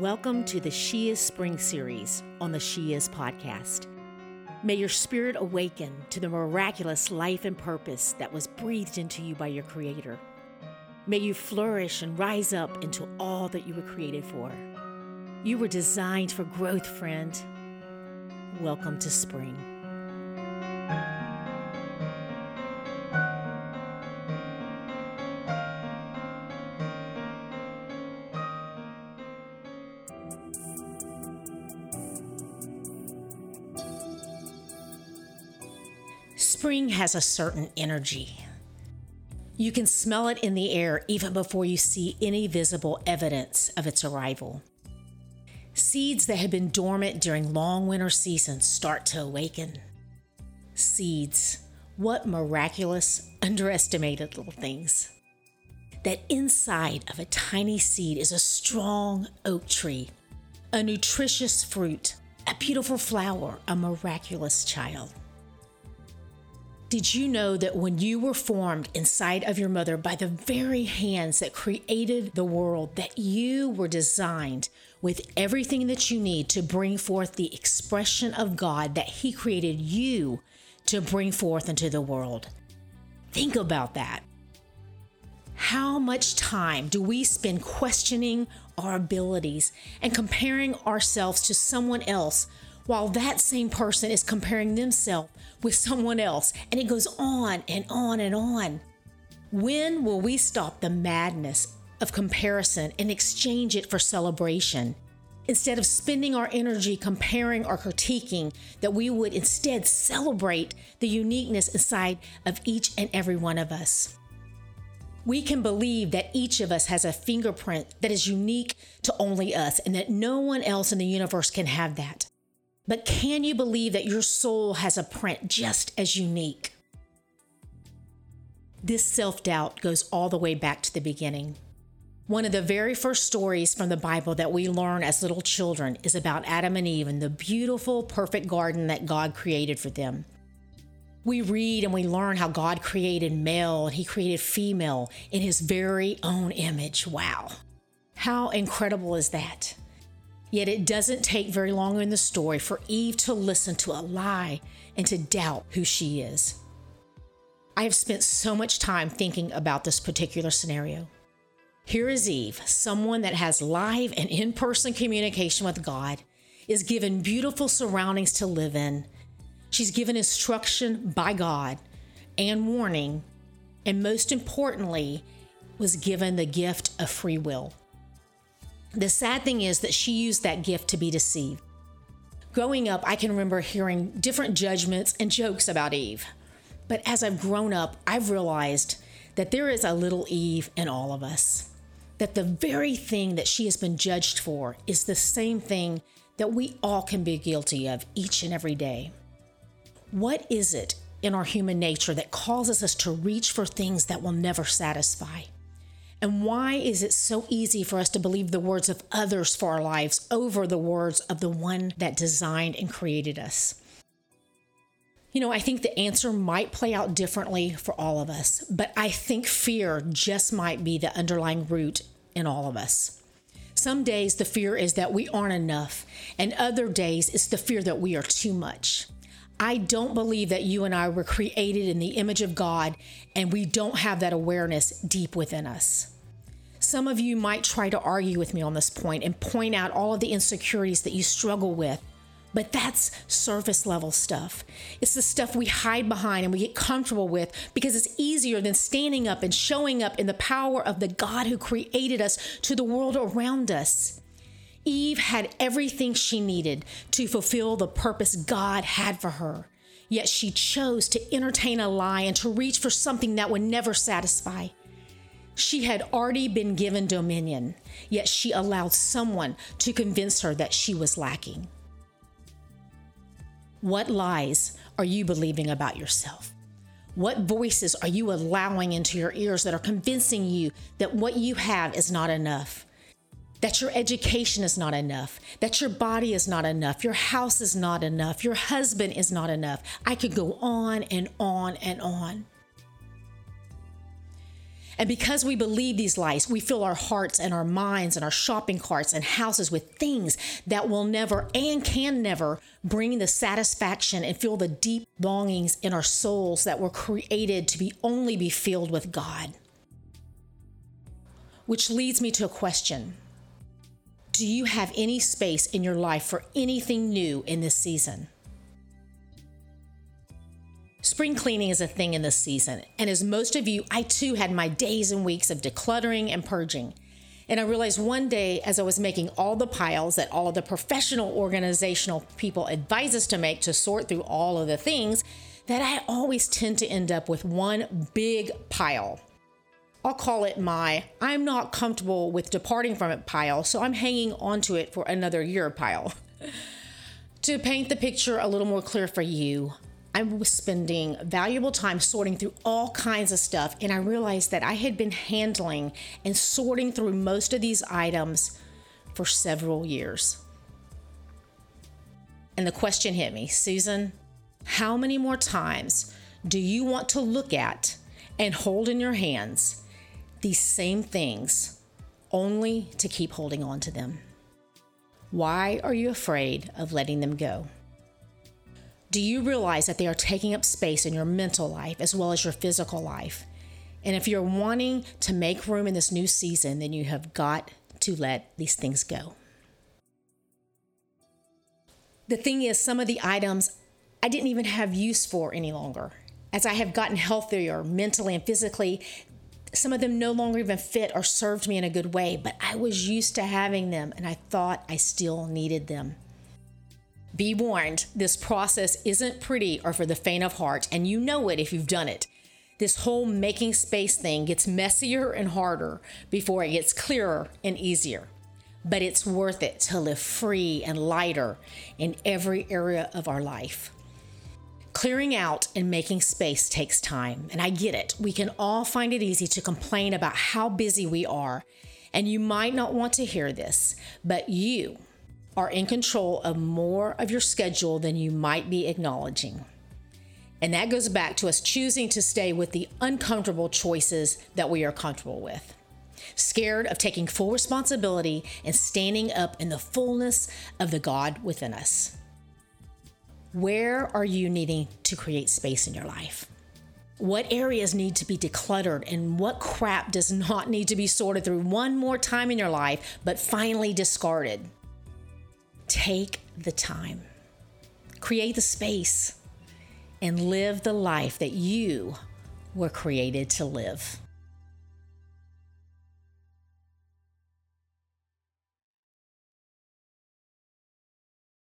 Welcome to the She Is Spring series on the She Is podcast. May your spirit awaken to the miraculous life and purpose that was breathed into you by your Creator. May you flourish and rise up into all that you were created for. You were designed for growth, friend. Welcome to spring. Spring has a certain energy. You can smell it in the air even before you see any visible evidence of its arrival. Seeds that have been dormant during long winter seasons start to awaken. Seeds, what miraculous, underestimated little things. That inside of a tiny seed is a strong oak tree, a nutritious fruit, a beautiful flower, a miraculous child. Did you know that when you were formed inside of your mother by the very hands that created the world, that you were designed with everything that you need to bring forth the expression of God that He created you to bring forth into the world? Think about that. How much time do we spend questioning our abilities and comparing ourselves to someone else while that same person is comparing themselves with someone else. And it goes on and on and on. When will we stop the madness of comparison and exchange it for celebration? Instead of spending our energy comparing or critiquing, that we would instead celebrate the uniqueness inside of each and every one of us. We can believe that each of us has a fingerprint that is unique to only us and that no one else in the universe can have that. But can you believe that your soul has a print just as unique? This self doubt goes all the way back to the beginning. One of the very first stories from the Bible that we learn as little children is about Adam and Eve and the beautiful, perfect garden that God created for them. We read and we learn how God created male and he created female in his very own image. Wow. How incredible is that? Yet it doesn't take very long in the story for Eve to listen to a lie and to doubt who she is. I have spent so much time thinking about this particular scenario. Here is Eve, someone that has live and in person communication with God, is given beautiful surroundings to live in. She's given instruction by God and warning, and most importantly, was given the gift of free will. The sad thing is that she used that gift to be deceived. Growing up, I can remember hearing different judgments and jokes about Eve. But as I've grown up, I've realized that there is a little Eve in all of us. That the very thing that she has been judged for is the same thing that we all can be guilty of each and every day. What is it in our human nature that causes us to reach for things that will never satisfy? And why is it so easy for us to believe the words of others for our lives over the words of the one that designed and created us? You know, I think the answer might play out differently for all of us, but I think fear just might be the underlying root in all of us. Some days the fear is that we aren't enough, and other days it's the fear that we are too much. I don't believe that you and I were created in the image of God and we don't have that awareness deep within us. Some of you might try to argue with me on this point and point out all of the insecurities that you struggle with, but that's surface level stuff. It's the stuff we hide behind and we get comfortable with because it's easier than standing up and showing up in the power of the God who created us to the world around us. Eve had everything she needed to fulfill the purpose God had for her. Yet she chose to entertain a lie and to reach for something that would never satisfy. She had already been given dominion, yet she allowed someone to convince her that she was lacking. What lies are you believing about yourself? What voices are you allowing into your ears that are convincing you that what you have is not enough? That your education is not enough, that your body is not enough, your house is not enough, your husband is not enough. I could go on and on and on. And because we believe these lies, we fill our hearts and our minds and our shopping carts and houses with things that will never and can never bring the satisfaction and fill the deep longings in our souls that were created to be only be filled with God. Which leads me to a question. Do you have any space in your life for anything new in this season? Spring cleaning is a thing in this season, and as most of you, I too had my days and weeks of decluttering and purging. And I realized one day as I was making all the piles that all of the professional organizational people advise us to make to sort through all of the things, that I always tend to end up with one big pile. I'll call it my I'm not comfortable with departing from it pile, so I'm hanging onto it for another year pile. to paint the picture a little more clear for you, I was spending valuable time sorting through all kinds of stuff, and I realized that I had been handling and sorting through most of these items for several years. And the question hit me Susan, how many more times do you want to look at and hold in your hands these same things only to keep holding on to them? Why are you afraid of letting them go? Do you realize that they are taking up space in your mental life as well as your physical life? And if you're wanting to make room in this new season, then you have got to let these things go. The thing is, some of the items I didn't even have use for any longer. As I have gotten healthier mentally and physically, some of them no longer even fit or served me in a good way, but I was used to having them and I thought I still needed them. Be warned, this process isn't pretty or for the faint of heart, and you know it if you've done it. This whole making space thing gets messier and harder before it gets clearer and easier. But it's worth it to live free and lighter in every area of our life. Clearing out and making space takes time, and I get it. We can all find it easy to complain about how busy we are, and you might not want to hear this, but you are in control of more of your schedule than you might be acknowledging. And that goes back to us choosing to stay with the uncomfortable choices that we are comfortable with. Scared of taking full responsibility and standing up in the fullness of the God within us. Where are you needing to create space in your life? What areas need to be decluttered and what crap does not need to be sorted through one more time in your life but finally discarded? Take the time, create the space, and live the life that you were created to live.